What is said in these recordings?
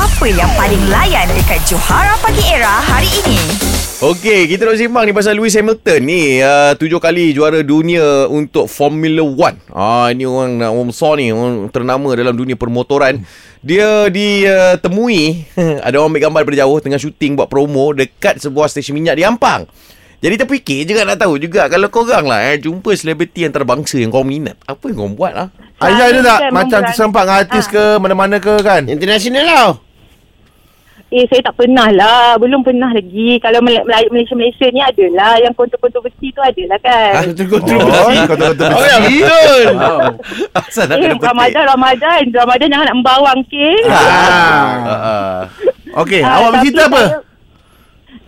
Apa yang paling layan dekat Johara Pagi Era hari ini? Okey, kita nak sembang ni pasal Lewis Hamilton ni. Uh, tujuh kali juara dunia untuk Formula One. Ah, ini orang orang besar ni, orang ternama dalam dunia permotoran. Dia ditemui, uh, ada orang ambil gambar daripada jauh tengah syuting buat promo dekat sebuah stesen minyak di Ampang. Jadi terfikir juga nak tahu juga kalau korang lah eh, jumpa selebriti antarabangsa yang kau minat. Apa yang kau buat lah? Aisyah ada tak Macam terserempak dengan artis Ah. ke Mana-mana ke kan International tau. Eh, saya tak pernah lah. Belum pernah lagi. Kalau Malaysia-Malaysia ni adalah. Yang kontroversi tu adalah kan. Ah, kontroversi. Oh kata-kata Oh, ya betul. Asal nak eh, kena petik? Ramadan, Ramadan. Ramadan jangan nak membawang, okay? Ah. Ah. Ah. Okey Ah, Awak bercerita apa Saya,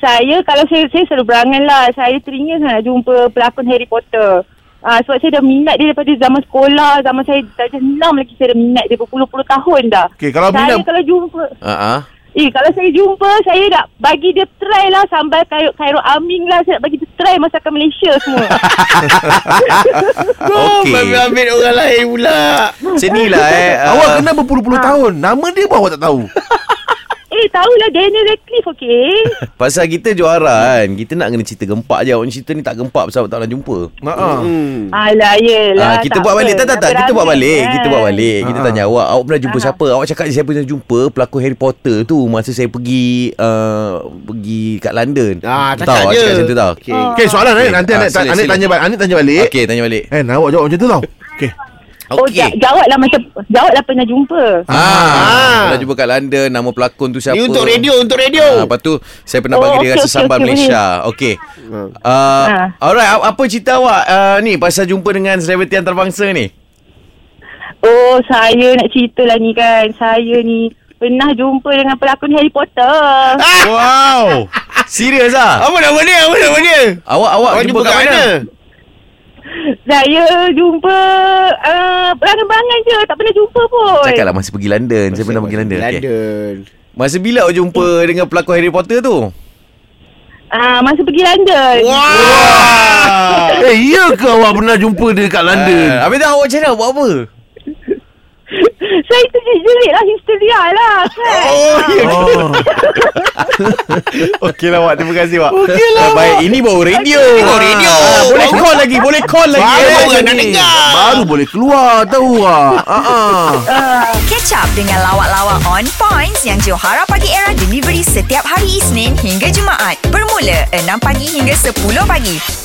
saya kalau saya saya selalu berangan lah. Saya teringin sangat nak jumpa pelakon Harry Potter. Ah, sebab saya dah minat dia daripada zaman sekolah, zaman saya darjah 6 lagi saya dah minat dia berpuluh-puluh tahun dah. Okey kalau saya minat kalau jumpa, Ah. Ah. eh kalau saya jumpa, saya nak bagi dia try lah sambal Cairo, Cairo Aming lah. Saya nak bagi dia try masakan Malaysia semua. Okey. Ambil, ambil orang lain pula. Sinilah eh. ah, Awak kena berpuluh-puluh Ah. tahun Nama dia pun awak tak tahu eh, tahulah Daniel Radcliffe, okay? Pasal kita juara kan Kita nak kena cerita gempak je. Awak ni cerita ni tak gempak Pasal tak pernah jumpa. Haa Hmm. Alah, yelah. Ah, kita buat balik. Tak tak tak. Kita buat balik. Kita buat balik. Kita Ah. tanya awak. Awak pernah jumpa Ah. siapa? Awak cakap saya pernah jumpa. Pelakon Harry Potter tu masa saya pergi uh, pergi kat London. Ah, tahu cakap je. cakap macam tu tau. Okey. Okey soalan Okey. eh Nanti Anik, tanya balik Anik tanya balik. Okey tanya balik. Eh awak jawab macam tu tau. Okey Oh, okey ja- jawablah macam jawablah pernah jumpa. Ah, Ah. pernah jumpa kat London nama pelakon tu siapa Ni untuk radio, untuk Ah, radio. lepas tu saya pernah Oh, bagi dia okey, rasa okey, sambal okey, Malaysia. Okey. Hmm. Uh, Ah. alright, a- apa cerita awak uh, ni pasal jumpa dengan selebriti antarabangsa ni? Oh, saya nak cerita lah ni kan. Saya ni pernah jumpa dengan pelakon Harry Potter. Wow. Serius ah? Apa nama dia? Apa nama dia? Awak awak Awak jumpa, kat mana? Saya jumpa uh, berangan-berangan je. Tak pernah jumpa pun. Cakaplah masa pergi London. Saya pernah pergi London. London. Masa bila awak jumpa dengan pelakon Harry Potter tu? Ah, masa pergi London. Wah. Eh iya ke awak pernah jumpa dia kat London Uh, habis tu awak macam mana? Buat apa? Saya terjerit lah histeria lah kan. Oh, ya. Oh Okey lah awak. Terima kasih awak. Okey lah. Baik, ini baru radio. Baru radio. Ah, boleh call lagi. Boleh call lagi. Baru Eh, orang nak dengar. Baru boleh keluar tahu ah. Ah. Catch up dengan lawak-lawak on points yang Johara Pagi Era delivery setiap hari Isnin hingga Jumaat. Bermula 6 pagi hingga 10 pagi.